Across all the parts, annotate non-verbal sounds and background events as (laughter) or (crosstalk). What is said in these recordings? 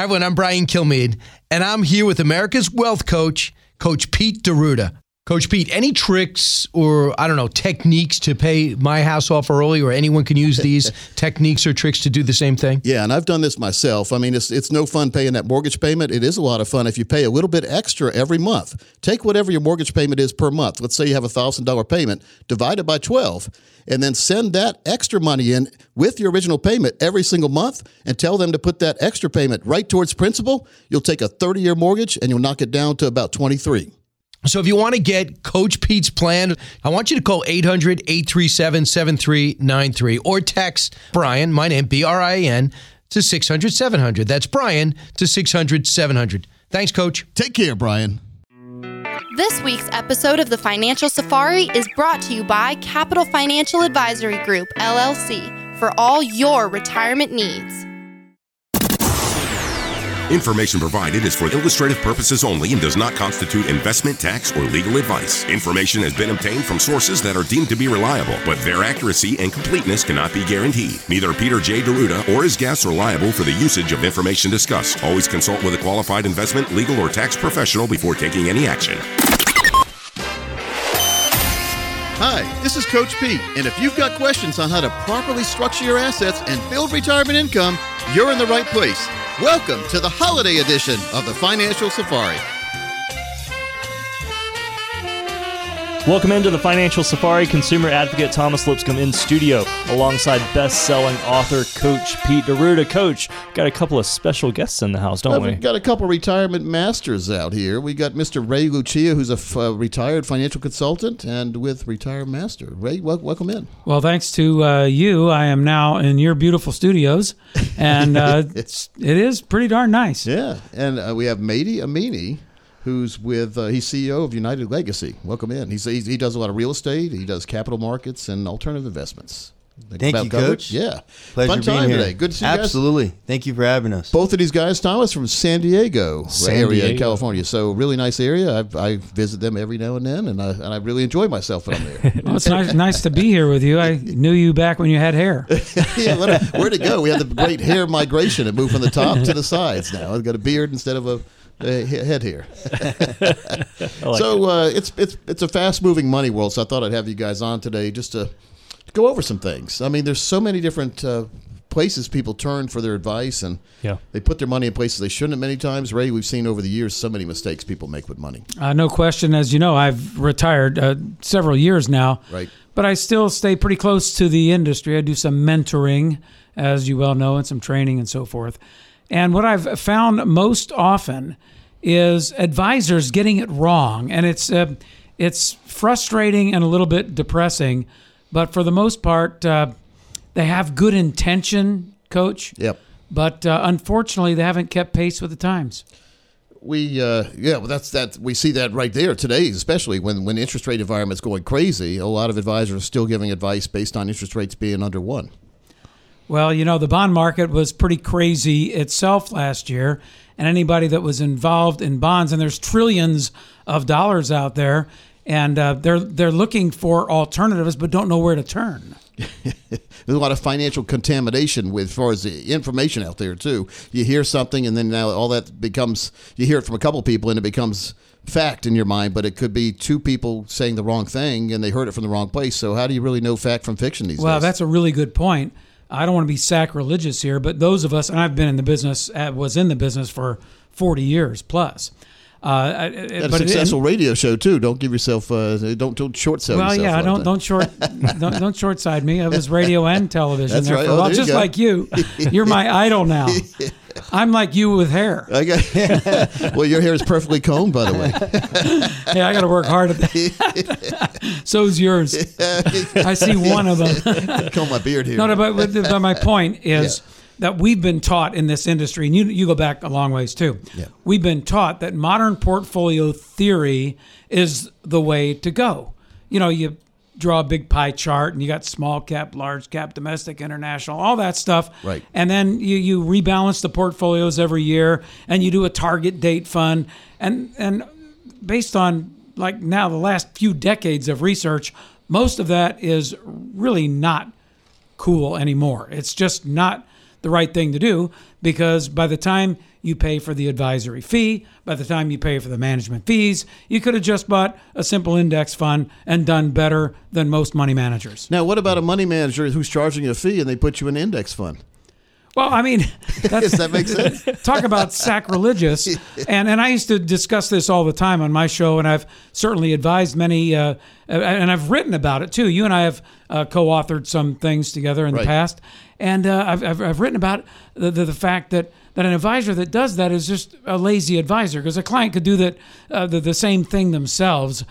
Hi, everyone. I'm Brian Kilmeade, and I'm here with America's wealth coach, Coach Pete D'Arruda. Coach Pete, any tricks or, I don't know, techniques to pay my house off early, or anyone can use these (laughs) techniques or tricks to do the same thing? Yeah, and I've done this myself. I mean, it's, it's no fun paying that mortgage payment. It is a lot of fun if you pay a little bit extra every month. Take whatever your mortgage payment is per month. Let's say you have a $1,000 payment, divide it by 12, and then send that extra money in with your original payment every single month and tell them to put that extra payment right towards principal. You'll take a 30 year mortgage and you'll knock it down to about 23. So if you want to get Coach Pete's plan, I want you to call 800 837 7393 or text Brian, my name, B R I N, to 600 700. That's Brian to 600 700. Thanks, Coach. Take care, Brian. This week's episode of the Financial Safari is brought to you by Capital Financial Advisory Group, LLC, for all your retirement needs. Information provided is for illustrative purposes only and does not constitute investment, tax, or legal advice. Information has been obtained from sources that are deemed to be reliable, but their accuracy and completeness cannot be guaranteed. Neither Peter J. D'Arruda or his guests are liable for the usage of information discussed. Always consult with a qualified investment, legal, or tax professional before taking any action. Hi, this is Coach Pete, and if you've got questions on how to properly structure your assets and build retirement income, you're in the right place. Welcome to the holiday edition of the Financial Safari. Welcome into the Financial Safari. Consumer advocate Thomas Lipscomb in studio alongside best-selling author Coach Pete D'Arruda. Coach, got a couple of special guests in the house, don't we? We've got a couple retirement masters out here. We got Mr. Ray Lucia, who's a f- uh, retired financial consultant, and with Retire Master. Ray, wel- welcome in. Well, thanks to uh, you, I am now in your beautiful studios, and uh, (laughs) it's it is pretty darn nice. Yeah, and uh, we have Mady Amini, who's with uh, he's CEO of United Legacy. Welcome in. He's, he's he does a lot of real estate. He does capital markets and alternative investments. Thank you, covered? Coach. Yeah, Pleasure fun being time here. today. Good to see you. Absolutely. Thank you for having us. Both of these guys, Thomas, from San Diego San area in Diego. California. So really nice area. I, I visit them every now and then, and I and I really enjoy myself when I'm there. (laughs) Well, it's nice nice to be here with you. I knew you back when you had hair. (laughs) yeah, where'd it go? We had the great hair migration. It moved from the top to the sides. Now I've got a beard instead of a, a he- head hair. (laughs) so uh, it's it's it's a fast moving money world. So I thought I'd have you guys on today just to go over some things. I mean, there's so many different. Uh, Places people turn for their advice, and Yeah. they put their money in places they shouldn't. Many times, Ray, we've seen over the years so many mistakes people make with money. Uh, no question. As you know, I've retired uh, several years now. Right. But I still stay pretty close to the industry. I do some mentoring, as you well know, and some training and so forth. And what I've found most often is advisors getting it wrong, and it's uh, it's frustrating and a little bit depressing. But for the most part, uh, they have good intention, coach. Yep. But uh, unfortunately, they haven't kept pace with the times. We uh, yeah, well, that's that. We see that right there today, especially when when interest rate environment's going crazy. A lot of advisors are still giving advice based on interest rates being under one. Well, you know, the bond market was pretty crazy itself last year, and anybody that was involved in bonds, and there's trillions of dollars out there, and uh, they're they're looking for alternatives, but don't know where to turn. (laughs) There's a lot of financial contamination with as far as the information out there too. You hear something, and then now all that becomes you hear it from a couple people, and it becomes fact in your mind. But it could be two people saying the wrong thing, and they heard it from the wrong place. So how do you really know fact from fiction these Well, days? Well, that's a really good point. I don't want to be sacrilegious here, but those of us, and I've been in the business, uh, was in the business for 40 years plus. Uh, a but it- successful radio show too. Don't give yourself uh, don't don't short sell Well, yeah, don't don't short (laughs) don't, don't short side me. I was radio and (laughs) television That's there right. for a Oh, while, just go. like you. (laughs) You're my idol now. I'm like you with hair. Okay. well, your hair is perfectly combed, by the way. Hey, I got to work hard at that. So's yours. I see one of them. Comb my beard here. No, no, but, but, but my point is that we've been taught in this industry, and you you go back a long ways too. Yeah. We've been taught that modern portfolio theory is the way to go. You know, you draw a big pie chart, and you got small cap, large cap, domestic, international, all that stuff. Right. And then you you rebalance the portfolios every year, and you do a target date fund, and and based on like now the last few decades of research, most of that is really not cool anymore. It's just not the right thing to do because by the time you pay for the advisory fee. By the time you pay for the management fees, you could have just bought a simple index fund and done better than most money managers. Now, what about a money manager who's charging you a fee and they put you in an index fund? Well, I mean, (laughs) Does that makes sense? (laughs) talk about sacrilegious. (laughs) And and I used to discuss this all the time on my show, and I've certainly advised many, uh, and I've written about it too. You and I have uh, co-authored some things together in Right. the past, and uh, I've, I've I've written about the, the the fact that. That an advisor that does that is just a lazy advisor because a client could do that uh, the, the same thing themselves.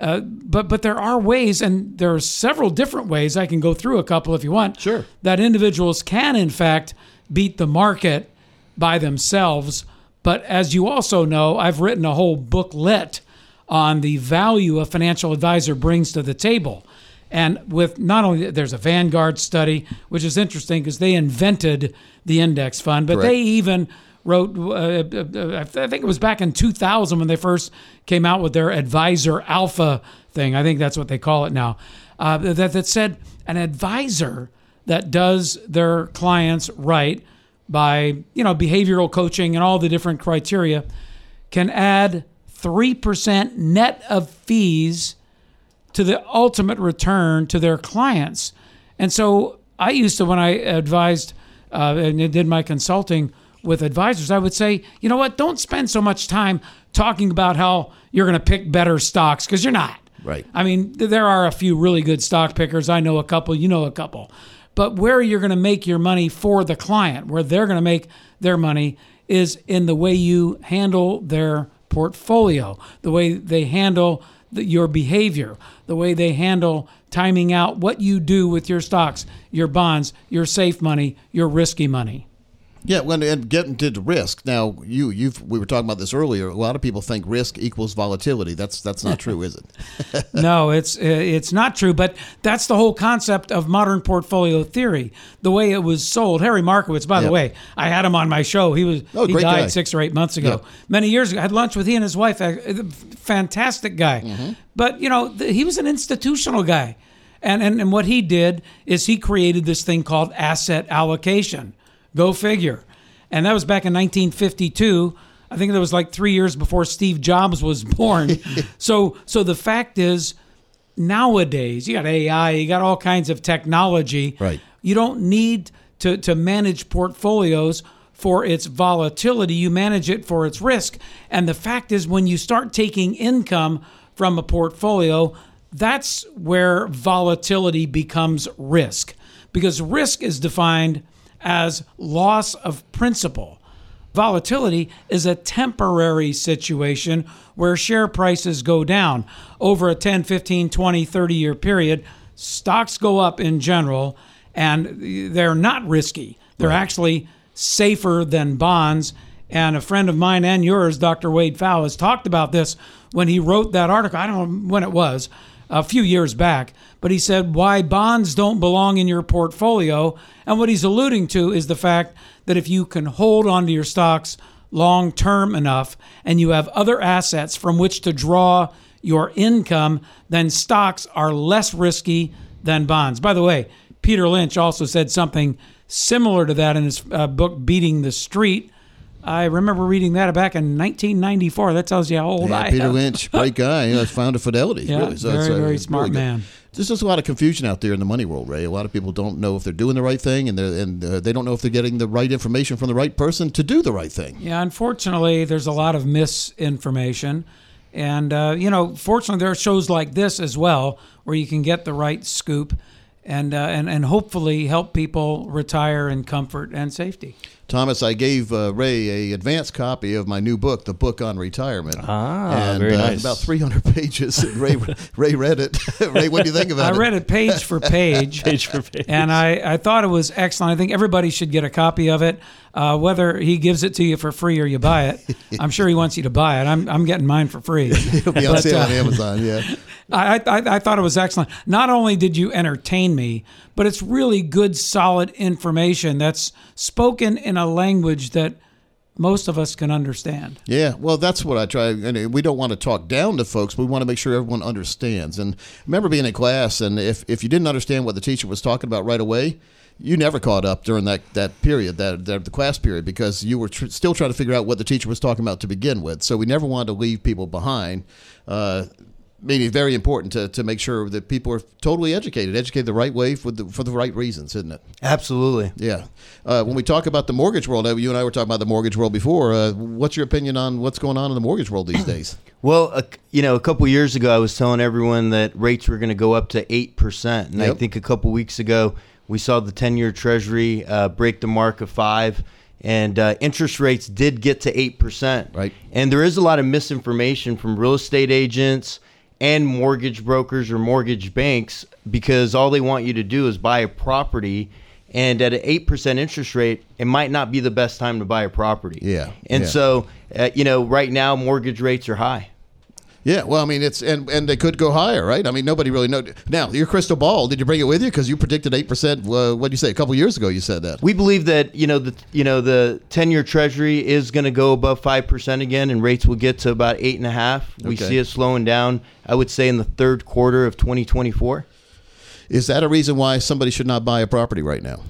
Uh, but but there are ways, and there are several different ways. I can go through a couple if you want. Sure. That individuals can in fact beat the market by themselves. But as you also know, I've written a whole booklet on the value a financial advisor brings to the table. And with not only there's a Vanguard study, which is interesting because they invented the index fund, but Correct. they even wrote, uh, uh, I think it was back in 2000 when they first came out with their Advisor Alpha thing. I think that's what they call it now. Uh, that, that said, an advisor that does their clients right by you know behavioral coaching and all the different criteria can add 3% net of fees to the ultimate return to their clients. And so I used to, when I advised uh, and did my consulting with advisors, I would say, you know what, don't spend so much time talking about how you're going to pick better stocks because you're not. Right. I mean, there are a few really good stock pickers. I know a couple, you know a couple. But where you're going to make your money for the client, where they're going to make their money, is in the way you handle their portfolio, the way they handle the, your behavior, the way they handle timing out what you do with your stocks, your bonds, your safe money, your risky money. Yeah, when and getting to the risk. Now, you you've we were talking about this earlier. A lot of people think risk equals volatility. That's that's not true, is it? (laughs) no, it's it's not true. But that's the whole concept of modern portfolio theory. The way it was sold. Harry Markowitz, by Yep. the way, I had him on my show. He was Oh, he died guy. six or eight months ago, Yep. many years ago. I had lunch with he and his wife. Fantastic guy. Mm-hmm. But you know, he was an institutional guy, and, and and what he did is he created this thing called asset allocation. Go figure. And that was back in 1952. I think that was like three years before Steve Jobs was (laughs) born. so so the fact is nowadays you got AI, you got all kinds of technology. Right. You don't need to, to manage portfolios for its volatility. You manage it for its risk. And the fact is, when you start taking income from a portfolio, that's where volatility becomes risk. Because risk is defined as loss of principal. Volatility is a temporary situation where share prices go down. Over a 10, 15, 20, 30 year period, stocks go up in general and they're not risky. They're actually safer than bonds. And a friend of mine and yours, Dr. Wade Pfau, has talked about this when he wrote that article. I don't know when it was, a few years back, but he said why bonds don't belong in your portfolio. And what he's alluding to is the fact that if you can hold onto your stocks long term enough and you have other assets from which to draw your income, then stocks are less risky than bonds. By the way, Peter Lynch also said something similar to that in his uh, book, Beating the Street. I remember reading that back in 1994. That tells you how old Yeah, I Peter am. Lynch, (laughs) great guy. Know, founder Fidelity. Yeah, really. very, it's, uh, very smart really man. There's just a lot of confusion out there in the money world, Ray. A lot of people don't know if they're doing the right thing, and and uh, they don't know if they're getting the right information from the right person to do the right thing. Yeah, unfortunately, there's a lot of misinformation. And, uh, you know, fortunately, there are shows like this as well where you can get the right scoop and, uh, and, and hopefully help people retire in comfort and safety. Thomas, I gave uh, Ray a advance copy of my new book, The Book on Retirement. Ah, and, very uh, nice. About 300 (laughs) pages. And Ray Ray read it. (laughs) Ray, what do you think about I it? I read it page for page. (laughs) Page for page. And I, I thought it was excellent. I think everybody should get a copy of it, uh, whether he gives it to you for free or you buy it. I'm sure he wants you to buy it. I'm, I'm getting mine for free. It'll be on But, sale uh, on Amazon. Yeah. I, I, I thought it was excellent. Not only did you entertain me, but it's really good, solid information that's spoken in a language that most of us can understand. Yeah, well, that's what I try. And we don't want to talk down to folks. We want to make sure everyone understands. And remember being in class, and if, if you didn't understand what the teacher was talking about right away, you never caught up during that, that period, that, that the class period, because you were tr- still trying to figure out what the teacher was talking about to begin with. So we never wanted to leave people behind. Uh, meaning very important to, to make sure that people are totally educated, educated the right way for the for the right reasons, isn't it? Absolutely. Yeah. Uh, when we talk about the mortgage world, uh, you and I were talking about the mortgage world before. Uh, what's your opinion on what's going on in the mortgage world these days? (clears throat) Well, uh, you know, a couple years ago, I was telling everyone that rates were going to go up to eight percent, and I think a couple weeks ago we saw the ten-year Treasury uh, break the mark of five, and uh, interest rates did get to eight percent. Right. And there is a lot of misinformation from real estate agents and mortgage brokers or mortgage banks because all they want you to do is buy a property. And at an eight percent interest rate, it might not be the best time to buy a property. Yeah, And yeah. so, uh, you know, right now mortgage rates are high. Yeah, well, I mean, it's and and they could go higher, right? I mean, nobody really know. Now, your crystal ball, did you bring it with you? Because you predicted eight percent. Uh, what did you say a couple years ago? You said that. We believe that you know the you know the ten year Treasury is going to go above five percent again, and rates will get to about eight and a half. We Okay. see it slowing down. I would say in the third quarter of 2024. Is that a reason why somebody should not buy a property right now?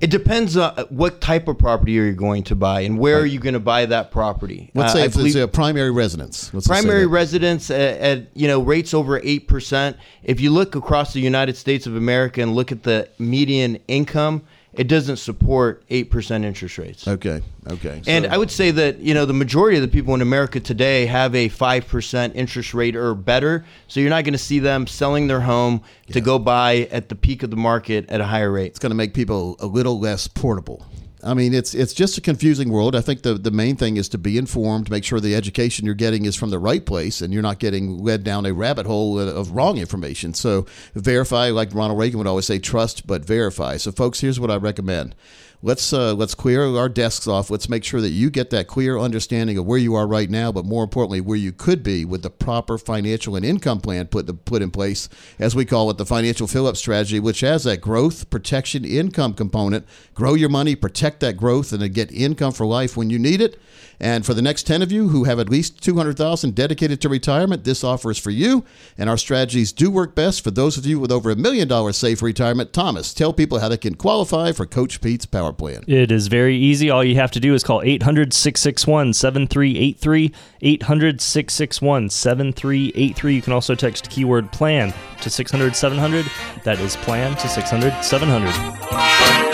It depends on what type of property are you going to buy, and where are you going to buy that property. Let's Uh, say I if believe- it's a primary residence. Let's primary residence at, at you know rates over eight percent. If you look across the United States of America and look at the median income, it doesn't support eight percent interest rates. Okay. Okay. And I would say that you know the majority of the people in America today have a five percent interest rate or better. So you're not going to see them selling their home to go buy at the peak of the market at a higher rate. it's going to make people a little less portable. I mean, it's it's just a confusing world. I think the the main thing is to be informed, make sure the education you're getting is from the right place, and you're not getting led down a rabbit hole of of wrong information. So verify, like Ronald Reagan would always say, trust but verify. So, folks, here's what I recommend. Let's uh, let's clear our desks off. Let's make sure that you get that clear understanding of where you are right now, but more importantly, where you could be with the proper financial and income plan put put in place, as we call it, the financial fill-up strategy, which has that growth, protection, income component. Grow your money, protect that growth, and then get income for life when you need it. And for the next 10 of you who have at least 200,000 dedicated to retirement, this offer is for you. And our strategies do work best for those of you with over a million dollars for retirement. Thomas, tell people how they can qualify for Coach Pete's Power Plan. It is very easy. All you have to do is call 800 661 7383. 800 661 7383. You can also text keyword plan to 600 700. That is plan to 600 700.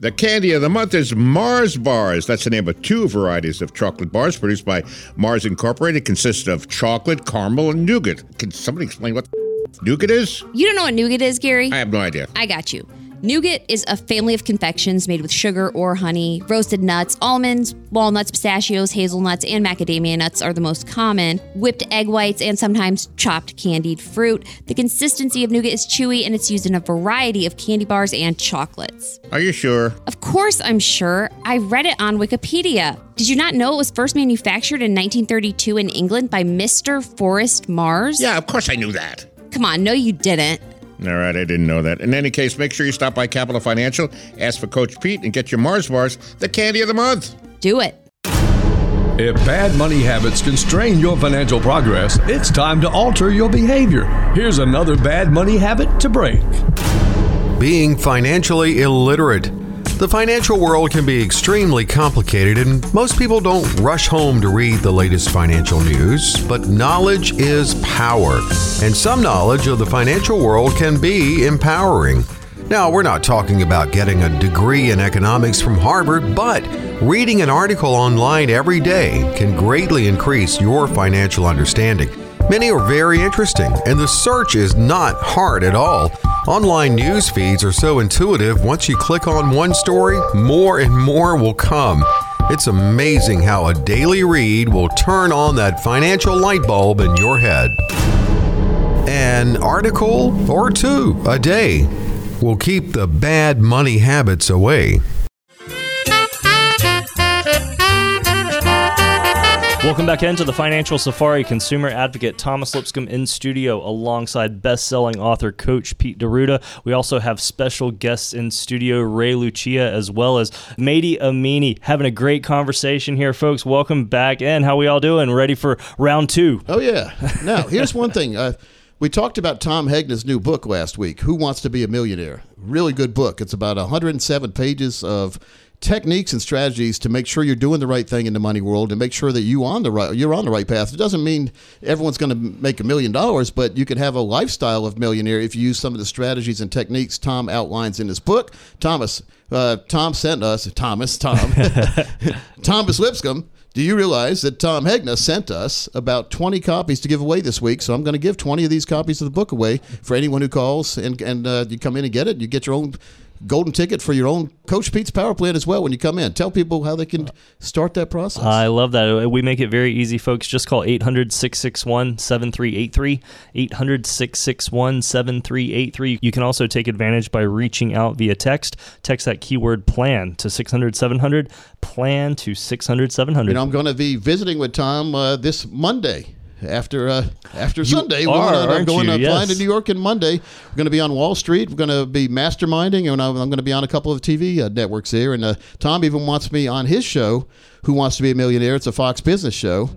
The candy of the month is Mars Bars. That's the name of two varieties of chocolate bars produced by Mars Incorporated. It Consists of chocolate, caramel, and nougat. Can somebody explain what nougat is? You don't know what nougat is, Gary? I have no idea. I got you. Nougat is a family of confections made with sugar or honey. Roasted nuts, almonds, walnuts, pistachios, hazelnuts, and macadamia nuts are the most common. Whipped egg whites and sometimes chopped candied fruit. The consistency of nougat is chewy and it's used in a variety of candy bars and chocolates. Are you sure? Of course, I'm sure. I read it on Wikipedia. Did you not know it was first manufactured in 1932 in England by Mr. Forrest Mars? Yeah, of course I knew that. Come on, no, you didn't. All right, I didn't know that. In any case, make sure you stop by Capital Financial, ask for Coach Pete, and get your Mars Bars, the candy of the month. Do it. If bad money habits constrain your financial progress, it's time to alter your behavior. Here's another bad money habit to break. Being financially illiterate. The financial world can be extremely complicated, and most people don't rush home to read the latest financial news. But knowledge is power, and some knowledge of the financial world can be empowering. Now, we're not talking about getting a degree in economics from Harvard, but reading an article online every day can greatly increase your financial understanding. Many are very interesting, and the search is not hard at all. Online news feeds are so intuitive, once you click on one story, more and more will come. It's amazing how a daily read will turn on that financial light bulb in your head. An article or two a day will keep the bad money habits away. Welcome back into the Financial Safari. Consumer advocate Thomas Lipscomb in studio alongside best-selling author Coach Pete D'Arruda. We also have special guests in studio, Ray Lucia, as well as Mady Amini. Having a great conversation here, folks. Welcome back in. How we all doing? Ready for round two? Oh yeah. Now here's one thing. Uh, We talked about Tom Hegna's new book last week, Who Wants to Be a Millionaire? Really good book. It's about 107 pages of techniques and strategies to make sure you're doing the right thing in the money world and make sure that you on the right you're on the right path. It doesn't mean everyone's going to make a million dollars, but you can have a lifestyle of millionaire if you use some of the strategies and techniques Tom outlines in his book. Thomas, uh, Tom sent us Thomas Tom (laughs) Thomas Lipscomb. Do you realize that Tom Hegna sent us about 20 copies to give away this week? So I'm going to give 20 of these copies of the book away for anyone who calls and, and uh, you come in and get it. You get your own golden ticket for your own Coach Pete's Power Plan as well when you come in. Tell people how they can start that process. I love that. We make it very easy, folks. Just call 800 661 7383. 800 661 7383. You can also take advantage by reaching out via text. Text that keyword plan to 600 700. Plan to 600 700. You know, I'm going to be visiting with Tom uh, this Monday after uh, after Sunday. are, I'm going you? to fly to New York on Monday. We're going to be on Wall Street. We're going to be masterminding, and I'm, I'm going to be on a couple of TV uh, networks here. And uh, Tom even wants me on his show, Who Wants to Be a Millionaire? It's a Fox Business show.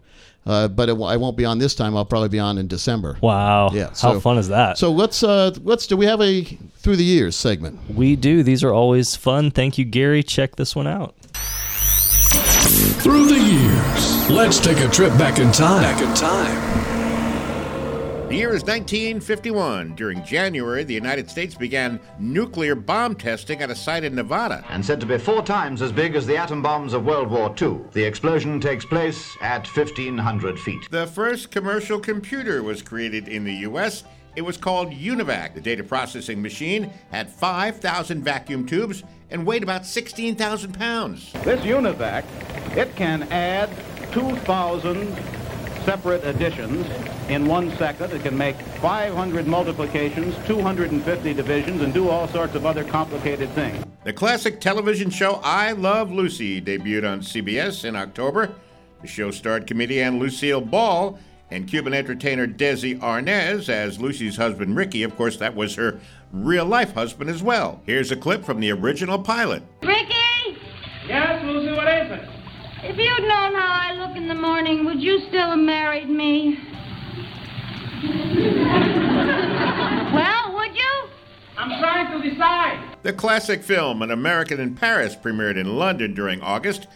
Uh, but it, I won't be on this time. I'll probably be on in December. Wow. Yeah. How fun is that? So let's uh, let's do we have a through the years segment? we do. These are always fun. Thank you, Gary. Check this one out. Through the years, let's take a trip back in time. Back in time. The year is 1951. During January, the United States began nuclear bomb testing at a site in Nevada. and said to be four times as big as the atom bombs of World War II. The explosion takes place at 1,500 feet. The first commercial computer was created in the U.S. It was called Univac. The data processing machine had 5,000 vacuum tubes and weighed about 16,000 pounds. This UNIVAC, it can add 2,000 separate additions in one second. It can make 500 multiplications, 250 divisions, and do all sorts of other complicated things. The classic television show I Love Lucy debuted on CBS in October. The show starred comedian Lucille Ball and Cuban entertainer Desi Arnaz as Lucy's husband Ricky. Of course, that was her real life husband as well. Here's a clip from the original pilot. Ricky, Yes, Lucy, what is it? if you'd known how I look in the morning, would you still have married me? (laughs) well, would you? I'm trying to decide. The classic film, An American in Paris, premiered in London during August.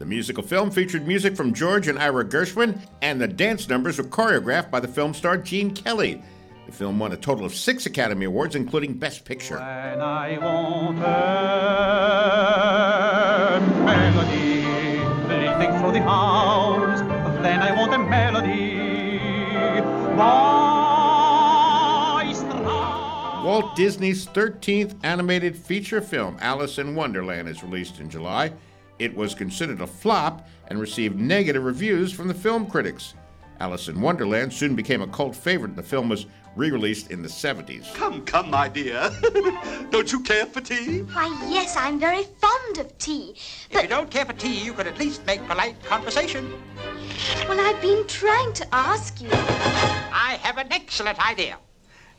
The musical film featured music from George and Ira Gershwin, and the dance numbers were choreographed by the film star Gene Kelly. The film won a total of six Academy Awards, including Best Picture. And I want a melody racing through the house. Then I want a melody. Walt Disney's 13th animated feature film, Alice in Wonderland, is released in July. It was considered a flop and received negative reviews from the film critics. Alice in Wonderland soon became a cult favorite. The film was re released in the 70s. Come, come, my dear. (laughs) Don't you care for tea? Why, yes, I'm very fond of tea. If you don't care for tea, you could at least make polite conversation. Well, I've been trying to ask you. I have an excellent idea.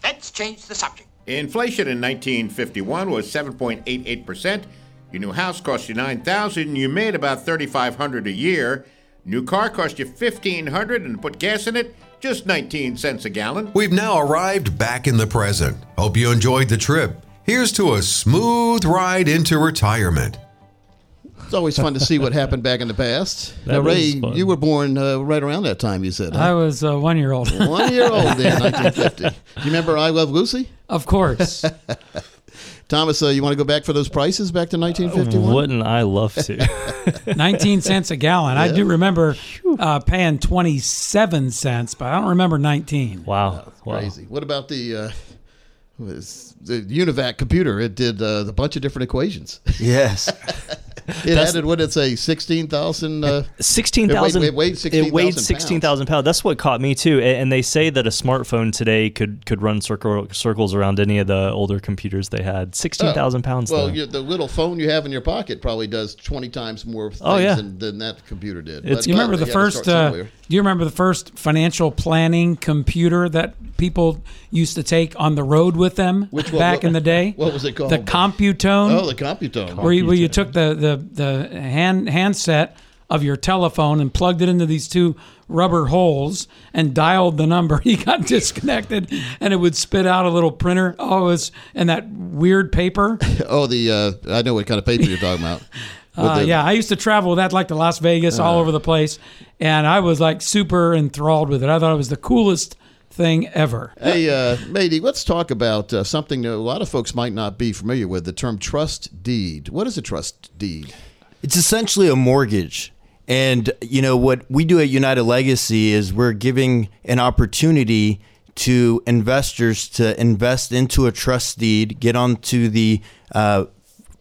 Let's change the subject. Inflation in 1951 was 7.88%. Your new house cost you 9000 You made about 3500 a year. New car cost you 1500 and to put gas in it, just 19 cents a gallon. We've now arrived back in the present. Hope you enjoyed the trip. Here's to a smooth ride into retirement. It's always fun to see what happened back in the past. (laughs) That now, Ray, fun. you were born uh, right around that time. You said huh? I was uh, one year old. one year old in 1950. (laughs) Do you remember I Love Lucy? Of course. (laughs) Thomas, uh, you want to go back for those prices back to 1951? Wouldn't I love to? (laughs) 19 cents a gallon. I do remember uh, paying 27 cents, but I don't remember 19. Wow. Crazy. What about the uh, was the Univac computer? It did uh, a bunch of different equations. Yes. (laughs) (laughs) it added what did it say? Sixteen thousand. Uh, (laughs) Sixteen thousand. It weighed, it weighed 16,000 sixteen thousand pounds. That's what caught me too. And they say that a smartphone today could could run circle, circles around any of the older computers they had. Sixteen thousand pounds. Oh. Well, you, the little phone you have in your pocket probably does twenty times more things Oh, yeah. than, than that computer did. It's, you remember the you first? Uh, somewhere. Do you remember the first financial planning computer that people used to take on the road with them Which one? back in the day? (laughs) What was it called? The Computone. Oh, the Computone. Where you, where you took the the the hand handset of your telephone and plugged it into these two rubber holes and dialed the number. (laughs) He got disconnected, and it would spit out a little printer. Oh, it was and that weird paper. (laughs) oh, the uh, I know what kind of paper you're talking about. With Uh, the- yeah, I used to travel with that like to Las Vegas, all Uh. over the place, and I was like super enthralled with it. I thought it was the coolest thing ever. Hey, uh, Matey, let's talk about uh, something that a lot of folks might not be familiar with the term trust deed. What is a trust deed? It's essentially a mortgage. And, you know, what we do at United Legacy is we're giving an opportunity to investors to invest into a trust deed, get onto the uh,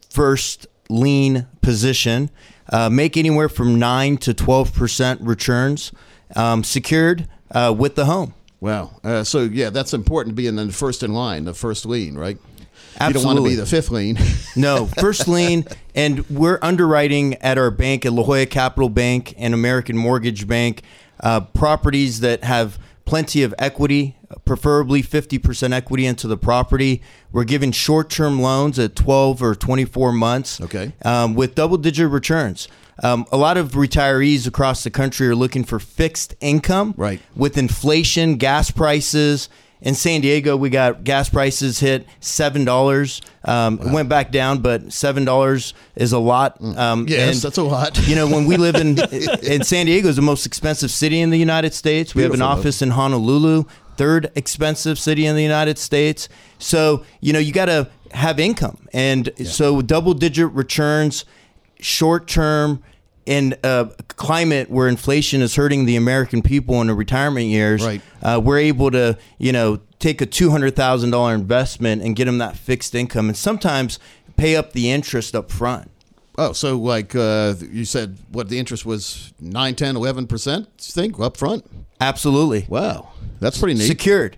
first lien position, uh, make anywhere from 9 to 12% returns um, secured uh, with the home. Wow. Uh, so, yeah, that's important being in the first in line, the first lien, right? You don't want to be the fifth lien. (laughs) No, first lien, and we're underwriting at our bank at La Jolla Capital Bank and American Mortgage Bank uh, properties that have plenty of equity, preferably 50% equity into the property. We're giving short term loans at 12 or 24 months Okay. um, with double digit returns. Um, a lot of retirees across the country are looking for fixed income. Right. With inflation, gas prices. In San Diego, we got gas prices hit seven dollars. Um, It went back down, but seven dollars is a lot. Um, Mm. Yes, and, that's a lot. You know, when we live in (laughs) in San Diego, is the most expensive city in the United States. We have an Beautiful, though. office in Honolulu, third expensive city in the United States. So you know, you got to have income, and so double digit returns, short term. In a climate where inflation is hurting the American people in the retirement years, Right. uh, we're able to, you know, take a two hundred thousand dollar investment and get them that fixed income, and sometimes pay up the interest up front. Oh, so like uh, you said, what the interest was 9, 10, 11%, you think, up front? Absolutely. Wow. That's pretty neat. Secured.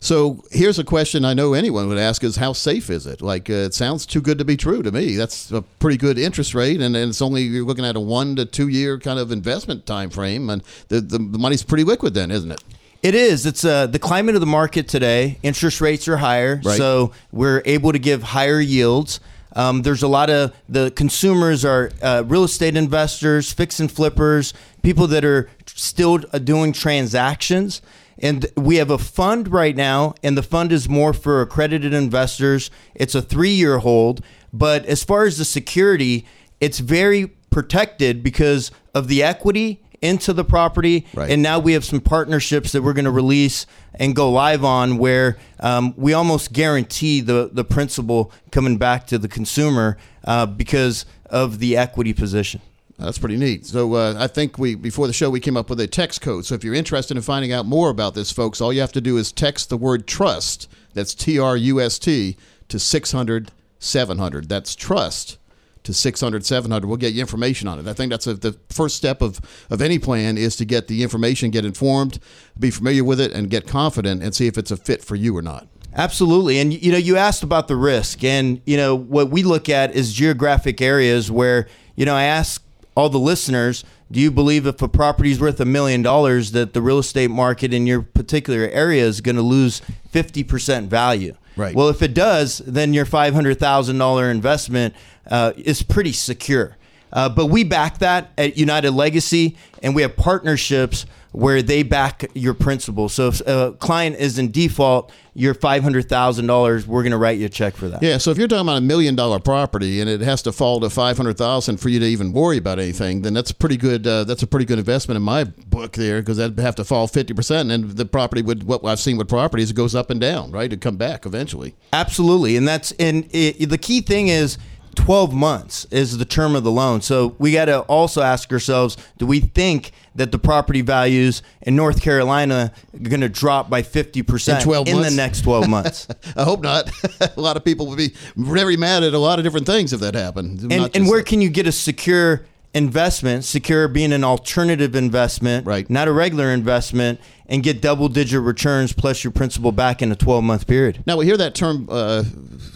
So here's a question I know anyone would ask is how safe is it? Like uh, it sounds too good to be true to me. That's a pretty good interest rate, and, and it's only you're looking at a one to two year kind of investment time frame, and the, the, money's pretty liquid then, isn't it? It is. It's uh, the climate of the market today. Interest rates are higher, Right. so we're able to give higher yields. Um, there's a lot of the consumers are uh, real estate investors, fix and flippers, people that are still uh, doing transactions. And we have a fund right now, and the fund is more for accredited investors. It's a three year hold. But as far as the security, it's very protected because of the equity into the property. Right. And now we have some partnerships that we're going to release and go live on where um, we almost guarantee the, the principal coming back to the consumer uh, because of the equity position. That's pretty neat. So uh, I think we before the show we came up with a text code. So if you're interested in finding out more about this, folks, all you have to do is text the word trust. That's T R U S T to 600 700. That's trust to 600 700. We'll get you information on it. I think that's a, the first step of of any plan is to get the information, get informed, be familiar with it, and get confident, and see if it's a fit for you or not. Absolutely. And you know, you asked about the risk and you know, what we look at is geographic areas where, you know, I ask all the listeners, do you believe if a property is worth a million dollars that the real estate market in your particular area is going to lose 50% value? Right. Well, if it does, then your $500,000 investment uh, is pretty secure. Uh, but we back that at United Legacy, and we have partnerships where they back your principal. So if a client is in default, your $500,000, we're going to write you a check for that. Yeah, so if you're talking about a million dollar property and it has to fall to five hundred thousand for you to even worry about anything, then that's pretty good. Uh, that's a pretty good investment in my book there because that'd have to fall fifty percent, and the property would. What I've seen with properties, it goes up and down, right? It come back eventually. Absolutely, and that's and it, the key thing is 12 months is the term of the loan. So we got to also ask ourselves, do we think that the property values in North Carolina are going to drop by 50% In 12 in months? the next 12 months? (laughs) I hope not. (laughs) a lot of people would be very mad at a lot of different things if that happened. and, and where can you get a secure investment, secure being an alternative investment, right. not a regular investment, and get double digit returns plus your principal back in a 12 month period? Now we hear that term uh,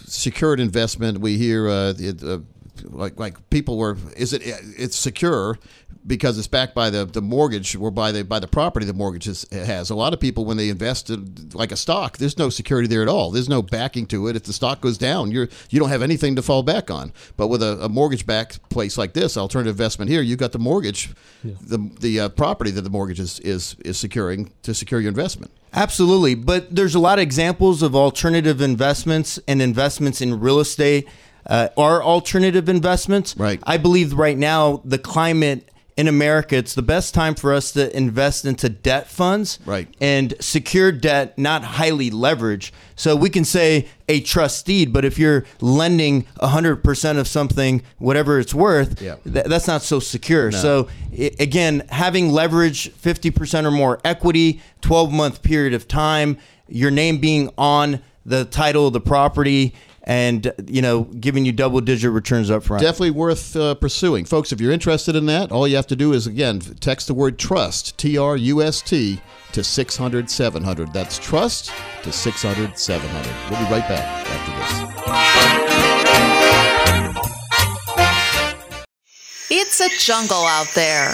secured investment. We hear uh, it, uh, like like people were is it it's secure. Because it's backed by the, the mortgage or by the by the property the mortgage is, has. A lot of people when they invest in, like a stock, there's no security there at all. There's no backing to it. If the stock goes down, you're you don't have anything to fall back on. But with a, a mortgage backed place like this, alternative investment here, you've got the mortgage, the the uh, property that the mortgage is, is is securing to secure your investment. Absolutely. But there's a lot of examples of alternative investments and investments in real estate uh, are alternative investments. Right. I believe right now the climate in America, it's the best time for us to invest into debt funds. Right. And secure debt, not highly leveraged. So we can say a trust deed, but if you're lending 100% of something, whatever it's worth, Yeah. th- that's not so secure. No. So i- again, having leverage 50% or more equity, 12 month period of time, your name being on the title of the property and you know giving you double digit returns up front. Definitely worth uh, pursuing. Folks, if you're interested in that, all you have to do is, again, text the word trust, T R U S T, to 600 700. That's trust to 600 700. We'll be right back after this. It's a jungle out there.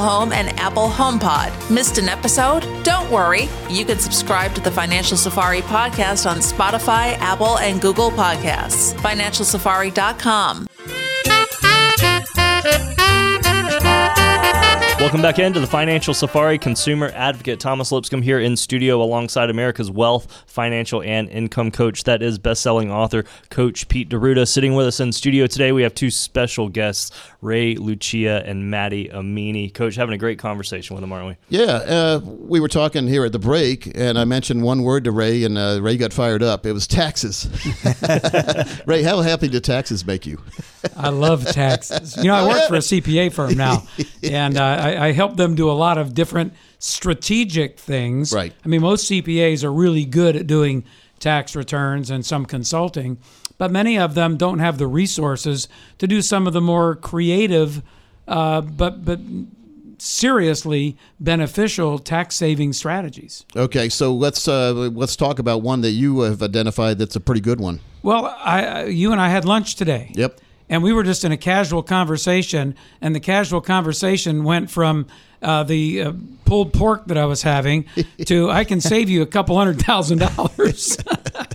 Home, and Apple HomePod. Missed an episode? Don't worry. You can subscribe to the Financial Safari podcast on Spotify, Apple, and Google Podcasts. FinancialSafari.com. Welcome back into the Financial Safari. Consumer advocate Thomas Lipscomb here in studio alongside America's wealth, financial, and income coach. That is best-selling author Coach Pete D'Arruda. Sitting with us in studio today, we have two special guests, Ray Lucia and Maddie Amini. Coach, having a great conversation with them, aren't we? Yeah, uh, we were talking here at the break, and I mentioned one word to Ray, and uh, Ray got fired up. It was taxes. (laughs) Ray, how happy do taxes make you? I love taxes. You know, I work for a CPA firm now, (laughs) and uh, I, I help them do a lot of different strategic things. Right. I mean, most CPAs are really good at doing tax returns and some consulting, but many of them don't have the resources to do some of the more creative, uh, but but seriously beneficial tax saving strategies. Okay, so let's uh, let's talk about one that you have identified that's a pretty good one. Well, I, I- you and I had lunch today. Yep. And we were just in a casual conversation, and the casual conversation went from uh, the uh, pulled pork that I was having (laughs) to I can save you a couple hundred thousand dollars. (laughs)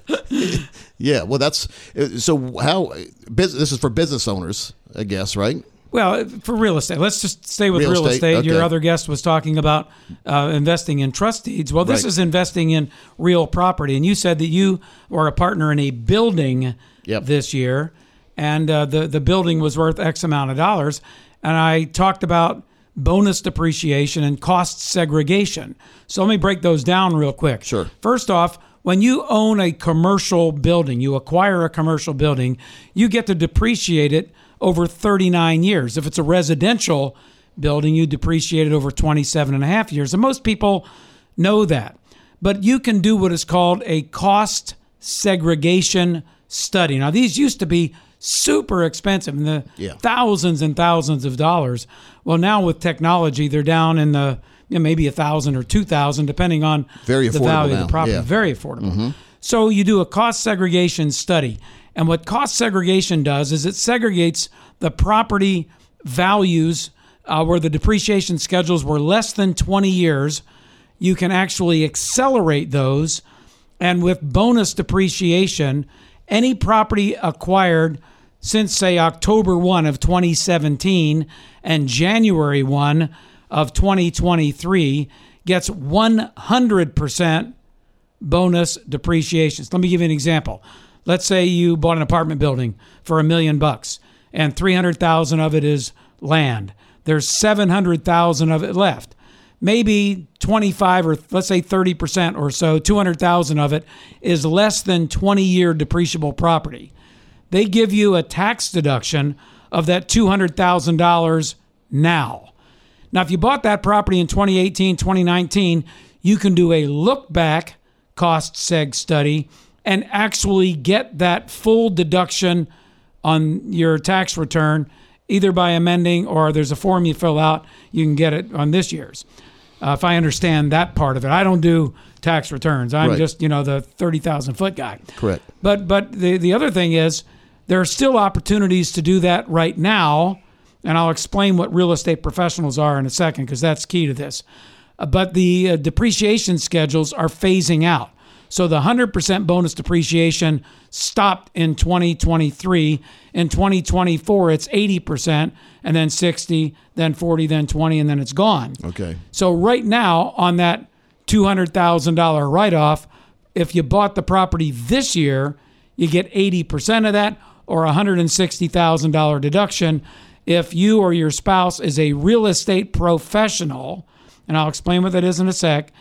(laughs) Yeah, well, that's uh, so. How this is for business owners, I guess, right? Well, for real estate, let's just stay with Real real, estate, estate. Your other guest was talking about uh, investing in trust deeds. Well, this Right. is investing in real property, and you said that you were a partner in a building this year, and uh, the the building was worth X amount of dollars, and I talked about bonus depreciation and cost segregation. So let me break those down real quick. Sure. First off, when you own a commercial building, you acquire a commercial building, you get to depreciate it over 39 years. If it's a residential building, you depreciate it over 27 and a half years. And most people know that. But you can do what is called a cost segregation study. Now, these used to be super expensive in the Yeah. thousands and thousands of dollars. Well, now with technology, they're down in the you know, maybe a thousand or two thousand, depending on Very the value of the property. Yeah. Very affordable. Mhm. So you do a cost segregation study. And what cost segregation does is it segregates the property values uh, where the depreciation schedules were less than 20 years. You can actually accelerate those. And with bonus depreciation, any property acquired since, say, October 1 of 2017 and January 1 of 2023 gets 100% bonus depreciations. Let me give you an example. Let's say you bought an apartment building for a million bucks and 300,000 of it is land. There's 700,000 of it left. Maybe 25 or let's say 30% or so, 200,000 of it is less than 20 year depreciable property. They give you a tax deduction of that $200,000 now. Now, if you bought that property in 2018, 2019, you can do a look back cost seg study and actually get that full deduction on your tax return, either by amending or there's a form you fill out. You can get it on this year's. Uh, if I understand that part of it, I don't do tax returns. I'm Right. just you know the thirty thousand foot guy. Correct. But but the the other thing is there are still opportunities to do that right now, and I'll explain what real estate professionals are in a second because that's key to this. Uh, but the uh, depreciation schedules are phasing out. So the 100% bonus depreciation stopped in 2023. In 2024, it's 80%, and then 60, then 40, then 20, and then it's gone. Okay. So right now, on that $200,000 write off, if you bought the property this year, you get 80% of that or $160,000 deduction. If you or your spouse is a real estate professional, and I'll explain what that is in a sec,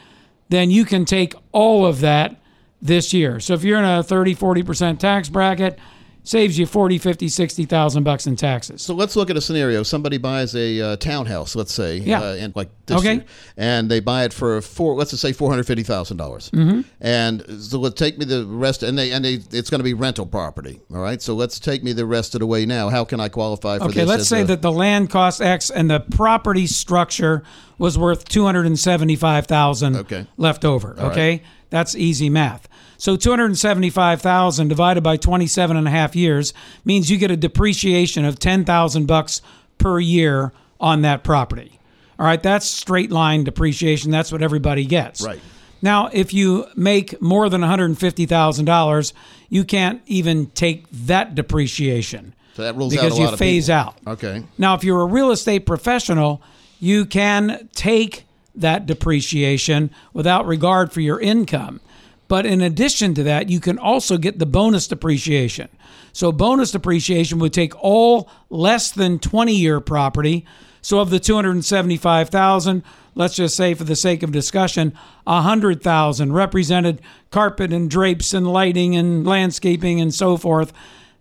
then you can take all of that this year. So if you're in a 30, 40% tax bracket, saves you 40, 50, 60,000 bucks in taxes. So let's look at a scenario. Somebody buys a uh, townhouse, let's say, Yeah. uh, and like this Okay. year, and they buy it for four. Let's just say four hundred fifty thousand dollars. Mhm. And so let's take me the rest, and they and they, it's going to be rental property. All right. So let's take me the rest of the way now. How can I qualify for Okay, this? let's say a- that the land cost X and the property structure was worth two hundred and seventy-five thousand Okay. left over. All right. okay, that's easy math. So two hundred and seventy-five thousand divided by 27 and a half years means you get a depreciation of ten thousand bucks per year on that property. All right, that's straight line depreciation. That's what everybody gets. Right. Now, if you make more than $150,000, you can't even take that depreciation So that rules because out a you lot of phase people. out. Okay. Now, if you're a real estate professional, you can take that depreciation without regard for your income. But in addition to that, you can also get the bonus depreciation. So, bonus depreciation would take all less than 20 year property. So, of the 275,000, let's just say for the sake of discussion, 100,000 represented carpet and drapes and lighting and landscaping and so forth.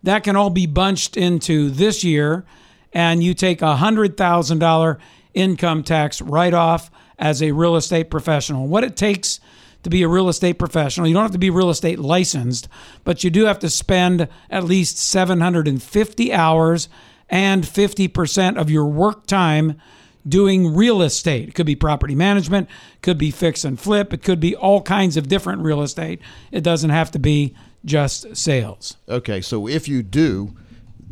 That can all be bunched into this year and you take a $100,000 income tax write off as a real estate professional. What it takes to be a real estate professional, you don't have to be real estate licensed, but you do have to spend at least 750 hours and 50% of your work time doing real estate. It could be property management, could be fix and flip, it could be all kinds of different real estate. It doesn't have to be just sales. Okay. So if you do,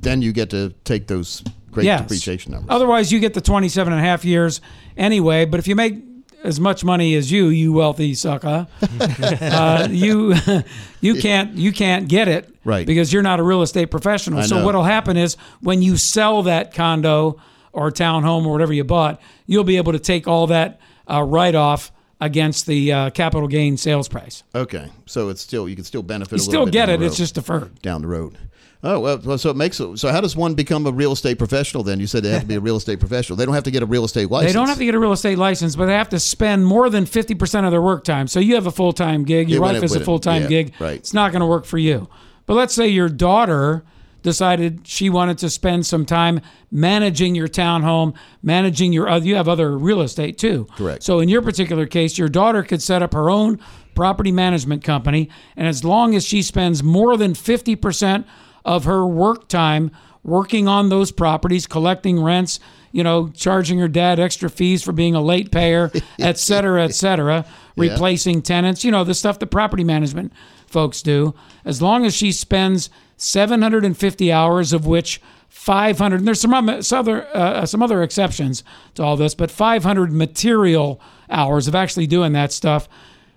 then you get to take those great Yes. depreciation numbers. Otherwise, you get the 27 and a half years anyway. But if you make as much money as you, you wealthy sucker, (laughs) uh, you (laughs) you can't you can't get it Right. because you're not a real estate professional. So what'll happen is when you sell that condo or townhome or whatever you bought, you'll be able to take all that uh, write off against the uh, capital gain sales price. Okay, so it's still you can still benefit. You a little still get it, it's just deferred. down the road. Oh well, so it makes it. So how does one become a real estate professional? Then you said they have to be a real estate professional. They don't have to get a real estate license. They don't have to get a real estate license, but they have to spend more than 50% of their work time. So you have a full time gig, your Yeah, wife has a full time yeah, gig. right. It's not going to work for you. But let's say your daughter decided she wanted to spend some time managing your townhome, managing your other, you have other real estate too. Correct. So in your particular case, your daughter could set up her own property management company. And as long as she spends more than 50% of her work time working on those properties, collecting rents, you know, charging her dad extra fees for being a late payer, (laughs) et cetera, et cetera, Yeah. replacing tenants, you know, the stuff that property management folks do. As long as she spends 750 hours, of which 500, and there's some other, some other, uh, some other exceptions to all this, but 500 material hours of actually doing that stuff.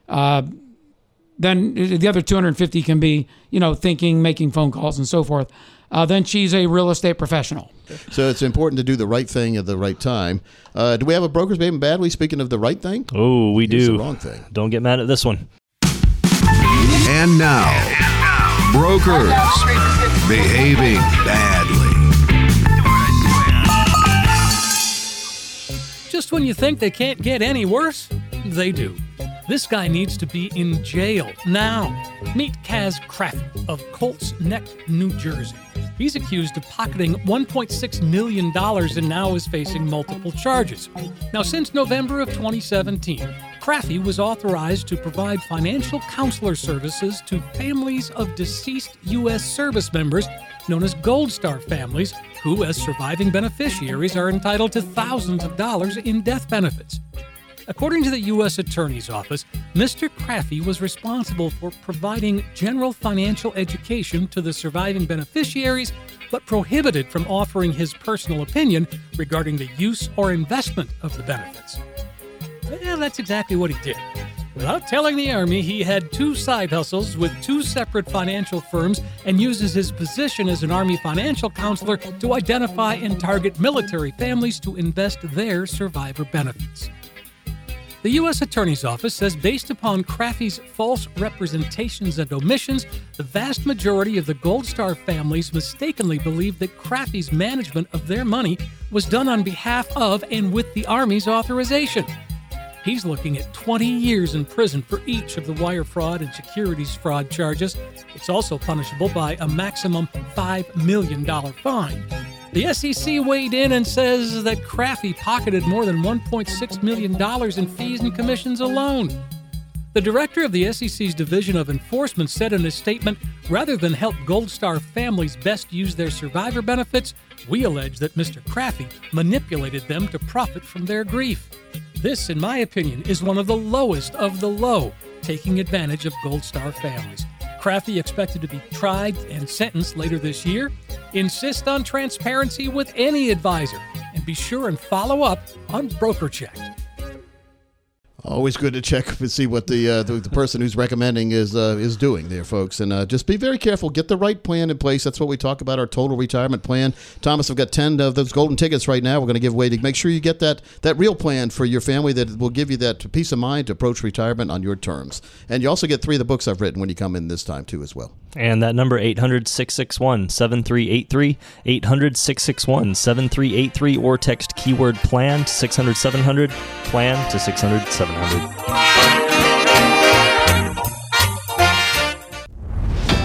Uh, then the other 250 can be, you know, thinking, making phone calls, and so forth. Uh, then she's a real estate professional. So it's important to do the right thing at the right time. Uh, do we have a broker's baby badly? Speaking of the right thing, Oh, we Here's do. the wrong thing. Don't get mad at this one. And now, brokers behaving badly. Just when you think they can't get any worse, they do. This guy needs to be in jail now. Meet Caz Craffey of Colts Neck, New Jersey. He's accused of pocketing $1.6 million and now is facing multiple charges. Now, since November of 2017, Craffey was authorized to provide financial counselor services to families of deceased U.S. service members known as Gold Star families, who, as surviving beneficiaries, are entitled to thousands of dollars in death benefits. According to the U.S. Attorney's Office, Mr. Craffey was responsible for providing general financial education to the surviving beneficiaries, but prohibited from offering his personal opinion regarding the use or investment of the benefits. Well, that's exactly what he did. Without telling the Army, he had two side hustles with two separate financial firms and uses his position as an Army financial counselor to identify and target military families to invest their survivor benefits. The U.S. Attorney's Office says, based upon Craffey's false representations and omissions, the vast majority of the Gold Star families mistakenly believed that Craffey's management of their money was done on behalf of and with the Army's authorization. He's looking at 20 years in prison for each of the wire fraud and securities fraud charges. It's also punishable by a maximum $5 million fine. The SEC weighed in and says that Craffey pocketed more than $1.6 million in fees and commissions alone. The director of the SEC's Division of Enforcement said in a statement rather than help Gold Star families best use their survivor benefits, we allege that Mr. Craffey manipulated them to profit from their grief. This, in my opinion, is one of the lowest of the low, taking advantage of Gold Star families. Craffey expected to be tried and sentenced later this year. Insist on transparency with any advisor and be sure and follow up on Broker Check. Always good to check to see what the, uh, the the person who's recommending is uh, is doing there, folks, and uh, just be very careful. Get the right plan in place. That's what we talk about our total retirement plan. Thomas, I've got ten of those golden tickets right now. We're going to give away to make sure you get that that real plan for your family that will give you that peace of mind to approach retirement on your terms. And you also get three of the books I've written when you come in this time too, as well. And that number 800-661-7383, 800-661-7383 or text keyword plan to 600-700, plan to 600-700.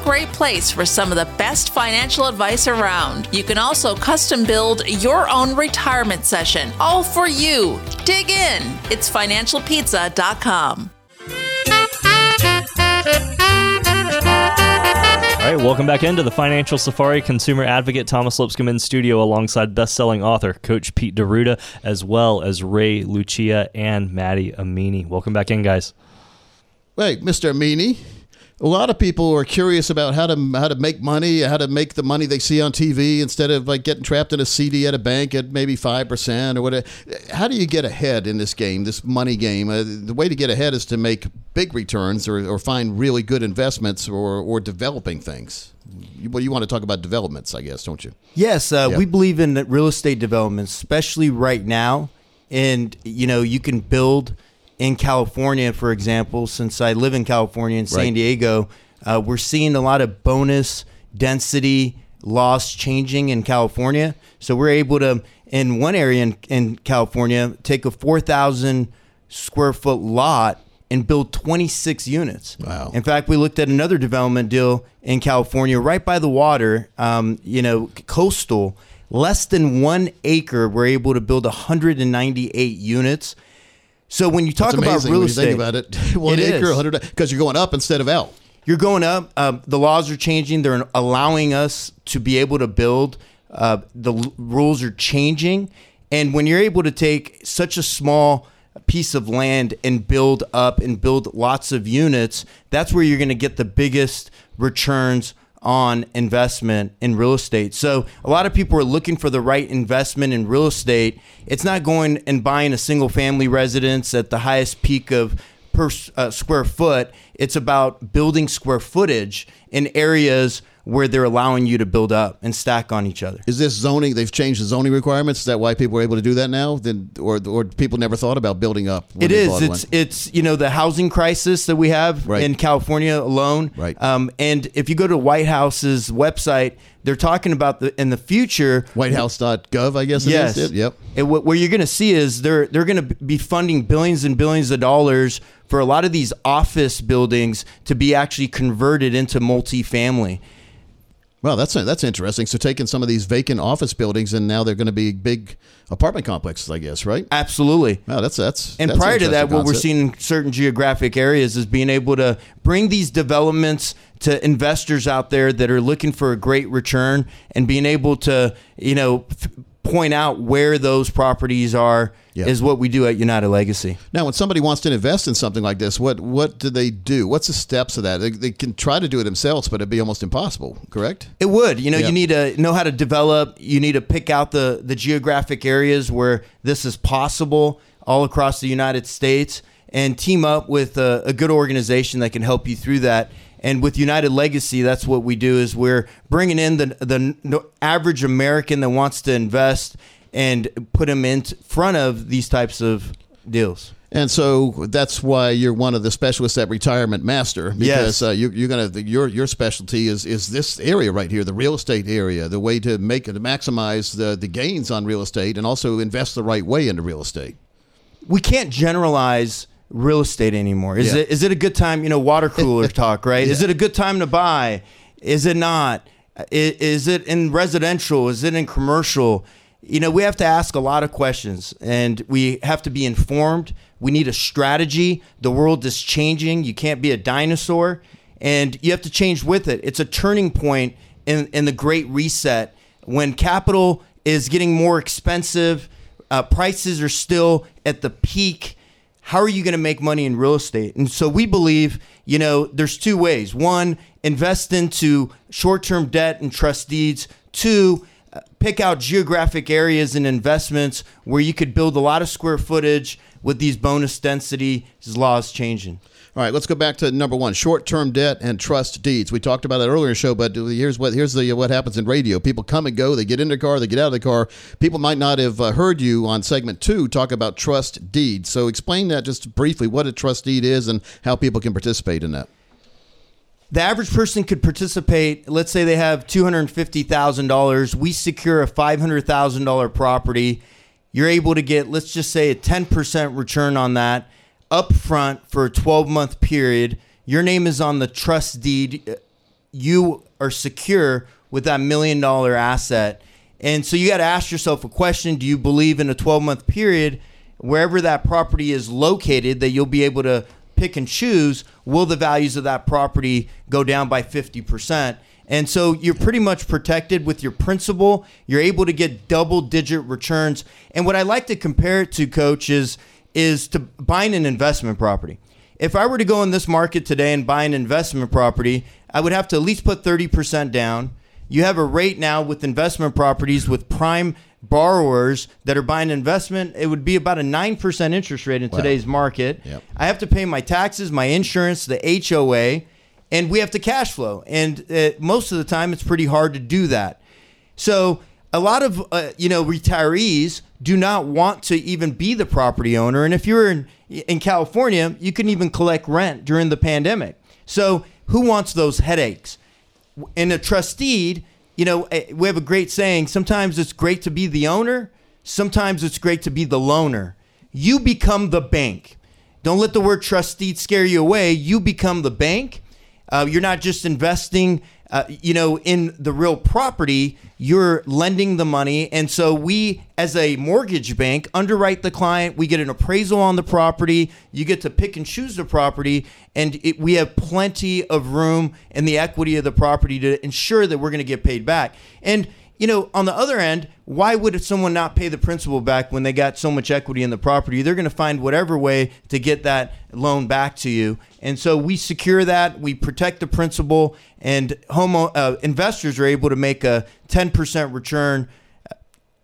great place for some of the best financial advice around. You can also custom build your own retirement session, all for you. Dig in. It's financialpizza.com. All right, welcome back into the Financial Safari. Consumer advocate Thomas Lipscomb in studio alongside best-selling author Coach Pete D'Arruda, as well as Ray Lucia and Mady Amini. Welcome back in, guys. Hey, Mr. Amini. A lot of people are curious about how to how to make money, how to make the money they see on TV instead of like getting trapped in a CD at a bank at maybe five percent or whatever. How do you get ahead in this game, this money game? Uh, the way to get ahead is to make big returns or, or find really good investments or or developing things. Well, you want to talk about developments, I guess, don't you? Yes, uh, Yeah. we believe in real estate development, especially right now. And you know, you can build in California, for example. Since I live in California in San Right. Diego, uh, we're seeing a lot of bonus density laws changing in California. So we're able to, in one area in, in California, take a four thousand square foot lot and build 26 units. Wow. In fact, we looked at another development deal in California, right by the water, um, you know, coastal, less than one acre. We're able to build 198 units. So when you talk about real when you estate, think about it. (laughs) One it acre, 100 because you're going up instead of out. You're going up. Um, the laws are changing. They're allowing us to be able to build. Uh, the l- rules are changing, and when you're able to take such a small piece of land and build up and build lots of units, that's where you're going to get the biggest returns on investment in real estate. So a lot of people are looking for the right investment in real estate. It's not going and buying a single family residence at the highest peak of per uh, square foot. It's about building square footage in areas where they're allowing you to build up and stack on each other. Is this zoning? They've changed the zoning requirements. Is that why people are able to do that now? Then, or or people never thought about building up? It is. It's one? it's you know the housing crisis that we have Right. in California alone. Right. Um, and if you go to White House's website, they're talking about the in the future. WhiteHouse.gov, I guess. it Yes. is. Yep. And what, what you're going to see is they're they're going to be funding billions and billions of dollars for a lot of these office buildings to be actually converted into multifamily. Well, that's that's interesting. So taking some of these vacant office buildings and now they're going to be big apartment complexes, I guess, right? Absolutely. Wow, that's that's. And that's prior to that, interesting what we're seeing in certain geographic areas is being able to bring these developments to investors out there that are looking for a great return and being able to, you know, f- point out where those properties are Yeah. is what we do at United Legacy. Now, when somebody wants to invest in something like this, what what do they do? What's the steps of that? They, they can try to do it themselves, but it'd be almost impossible. Correct? It would. You know, Yeah. you need to know how to develop. You need to pick out the the geographic areas where this is possible all across the United States, and team up with a, a good organization that can help you through that. And with United Legacy, that's what we do is we're bringing in the the average American that wants to invest and put them in front of these types of deals. And so that's why you're one of the specialists at Retirement Master because Yes. uh, you, you're going to your your specialty is is this area right here, the real estate area, the way to make to maximize the the gains on real estate and also invest the right way into real estate. we can't generalize real estate anymore. Is Yeah. it is it a good time? You know, water cooler (laughs) talk, right? Is it a good time to buy? Is it not? I- Is it in residential? Is it in commercial? You know, we have to ask a lot of questions, and we have to be informed. We need a strategy. The world is changing. You can't be a dinosaur, and you have to change with it. It's a turning point in in the Great Reset when capital is getting more expensive uh, prices are still at the peak. How are you going to make money in real estate? And so we believe, you know, there's two ways. One, invest into short term debt and trust deeds. Two, pick out geographic areas and investments where you could build a lot of square footage with these bonus density laws changing. All right, let's go back to number one: short-term debt and trust deeds. We talked about that earlier in the show, but here's what here's the what happens in radio. People come and go. They get in their car. They get out of the car. People might not have uh, heard you on segment two talk about trust deeds. So explain that just briefly. What a trust deed is and how people can participate in that. the average person could participate. Let's say they have two hundred fifty thousand dollars. We secure a five hundred thousand dollar property. You're able to get, let's just say, a ten percent return on that up front for a twelve month period. Your name is on the trust deed. You are secure with that million dollar asset. And so you got to ask yourself a question Do you believe in a 12 month period, wherever that property is located, that you'll be able to pick and choose? Will the values of that property go down by 50%? And so you're pretty much protected with your principal. You're able to get double digit returns. And what I like to compare it to, coach, is, is to buying an investment property. If I were to go in this market today and buy an investment property, I would have to at least put 30% down. You have a rate now with investment properties with prime borrowers that are buying investment, it would be about a 9% interest rate in today's market. Yep. I have to pay my taxes, my insurance, the HOA, and we have to cash flow. And uh, most of the time, it's pretty hard to do that. So a lot of uh, you know retirees do not want to even be the property owner, and if you're in in California, you couldn't even collect rent during the pandemic. So who wants those headaches? In a trust deed, you know, eh, we have a great saying. Sometimes it's great to be the owner. Sometimes it's great to be the loaner. You become the bank. Don't let the word trust deed scare you away. You become the bank. Uh, you're not just investing, uh, you know, in the real property. You're lending the money, and so we, as a mortgage bank, underwrite the client. We get an appraisal on the property. You get to pick and choose the property, and it, we have plenty of room in the equity of the property to ensure that we're going to get paid back. And you know, on the other end, why would someone not pay the principal back when they got so much equity in the property? They're going to find whatever way to get that loan back to you. And so we secure that, we protect the principal, and home uh, investors are able to make a 10% return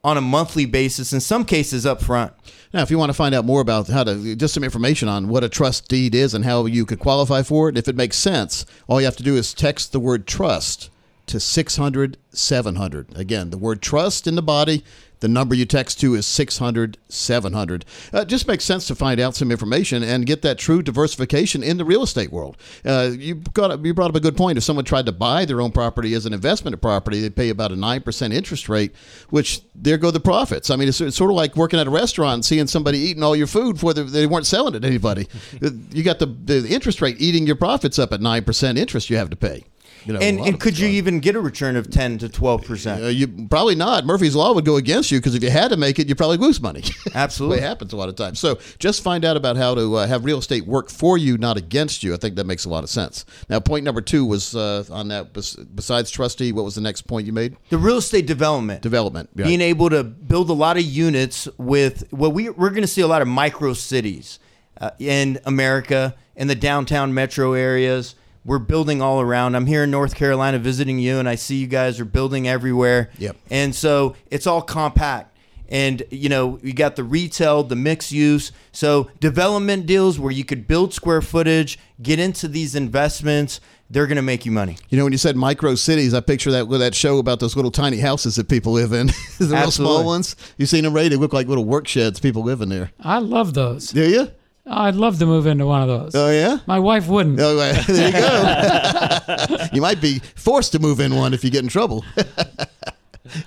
on a monthly basis, in some cases up front. Now, if you want to find out more about how to, just some information on what a trust deed is and how you could qualify for it, if it makes sense, all you have to do is text the word trust to 600 700. Again, the word trust in the body. The number you text to is 600 700. Uh, it just makes sense to find out some information and get that true diversification in the real estate world. Uh, you, got, you brought up a good point. If someone tried to buy their own property as an investment property, they pay about a 9% interest rate, which there go the profits. I mean, it's, it's sort of like working at a restaurant and seeing somebody eating all your food before they, they weren't selling it to anybody. (laughs) you got the, the interest rate eating your profits up at 9% interest you have to pay. You know, and and could you even get a return of 10 to 12%? uh, you probably not. Murphy's law would go against you because if you had to make it, you probably lose money. (laughs) Absolutely, it happens a lot of times. So just find out about how to uh, have real estate work for you, not against you. I think that makes a lot of sense. Now, point number two was uh, on that. Besides trust deed, what was the next point you made? The real estate development. Development. right. Being able to build a lot of units with, well, we, we're going to see a lot of micro cities uh, in America, in the downtown metro areas. We're building all around. I'm here in North Carolina visiting you, and I see you guys are building everywhere. Yep. And so it's all compact. And, you know, you got the retail, the mixed use. So development deals where you could build square footage, get into these investments, they're going to make you money. You know, when you said micro cities, I picture that with that show about those little tiny houses that people live in, (laughs) the real small ones. You've seen them, Ray? They look like little work sheds. People live in there. I love those. Do you? I'd love to move into one of those. Oh yeah. My wife wouldn't. Oh, (laughs) there you go. (laughs) you might be forced to move in one if you get in trouble. (laughs)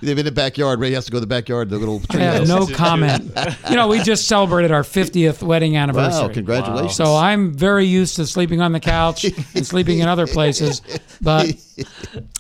They've been in the backyard. Ray has to go to the backyard. The little I tree have no comment. You know, we just celebrated our 50th wedding anniversary. Wow, congratulations. So I'm very used to sleeping on the couch and sleeping in other places, but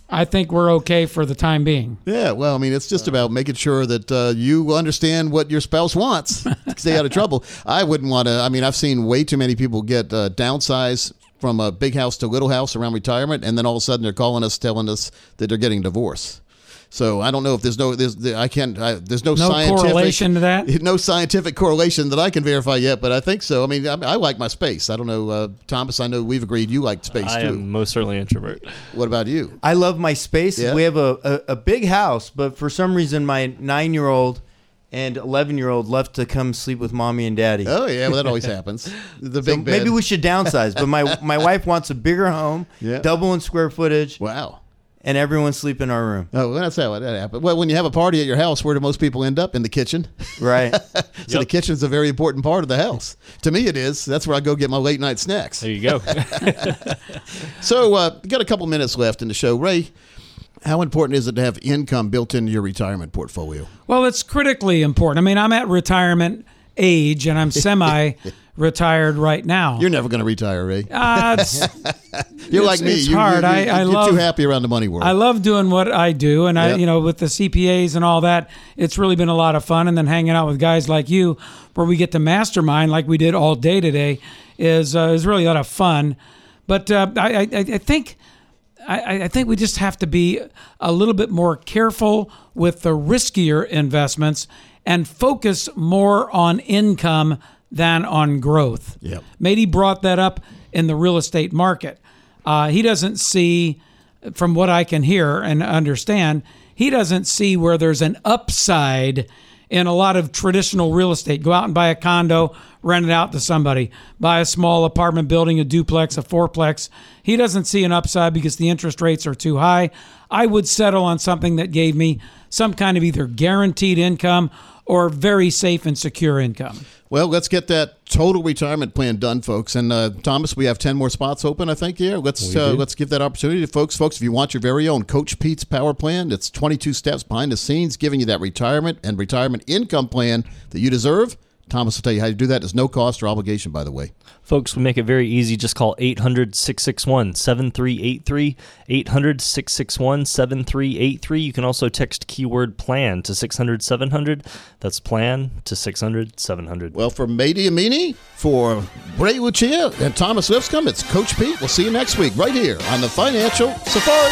I think we're okay for the time being. Yeah, well, I mean, it's just about making sure that uh, you understand what your spouse wants to stay out of trouble. I wouldn't want to. I mean, I've seen way too many people get uh, downsized from a big house to little house around retirement, and then all of a sudden they're calling us, telling us that they're getting divorced. So I don't know if there's no there's I can't I, there's no, No scientific correlation to that? (laughs) no scientific correlation that I can verify yet, but I think so. I mean, I, I like my space. I don't know, uh, Thomas. I know we've agreed you like space I too. I am most certainly introvert. What about you? I love my space. Yeah? We have a, a, a big house, but for some reason, my nine year old and 11 year old left to come sleep with mommy and daddy. Oh, yeah, well, that always (laughs) happens. The So big bed. maybe we should downsize, but my, my wife wants a bigger home, (laughs) Yeah. double in square footage. Wow. And everyone sleep in our room. Oh, well, that's how that happened. Well, when you have a party at your house, where do most people end up? In the kitchen. Right. (laughs) so the kitchen's a very important part of the house. To me, it is. That's where I go get my late night snacks. There you go. (laughs) so, uh, we got a couple minutes left in the show. Ray, how important is it to have income built into your retirement portfolio? Well, it's critically important. I mean, I'm at retirement age and I'm semi (laughs) retired right now. You're never going to retire, Ray. Uh, (laughs) You're like me. It's You- you- hard. you- I, I you're love too happy around the money world. I love doing what I do, and I, you know, with the CPAs and all that, it's really been a lot of fun. And then hanging out with guys like you, where we get to mastermind like we did all day today, is uh, is really a lot of fun. But uh, I, I, I think. I, I think we just have to be a little bit more careful with the riskier investments and focus more on income than on growth. Yep. Mady brought that up in the real estate market. Uh, he doesn't see, from what I can hear and understand, he doesn't see where there's an upside in a lot of traditional real estate. Go out and buy a condo, rent it out to somebody, buy a small apartment building, a duplex, a fourplex. He doesn't see an upside because the interest rates are too high. I would settle on something that gave me some kind of either guaranteed income or very safe and secure income. Well, let's get that total retirement plan done, folks. And uh, Thomas, we have ten more spots open. I think. Yeah, let's uh, let's give that opportunity to folks. Folks, if you want your very own Coach Pete's Power Plan, it's twenty two steps behind the scenes, giving you that retirement and retirement income plan that you deserve. Thomas will tell you how to do that. There's no cost or obligation, by the way. Folks, we make it very easy. Just call 800 661 7383. 800 661 7383. You can also text keyword plan to 600 700. That's plan to 600 700. Well, for Mady Amini, for Ray Lucia, and Thomas Lipscomb, it's Coach Pete. We'll see you next week right here on the Financial Safari.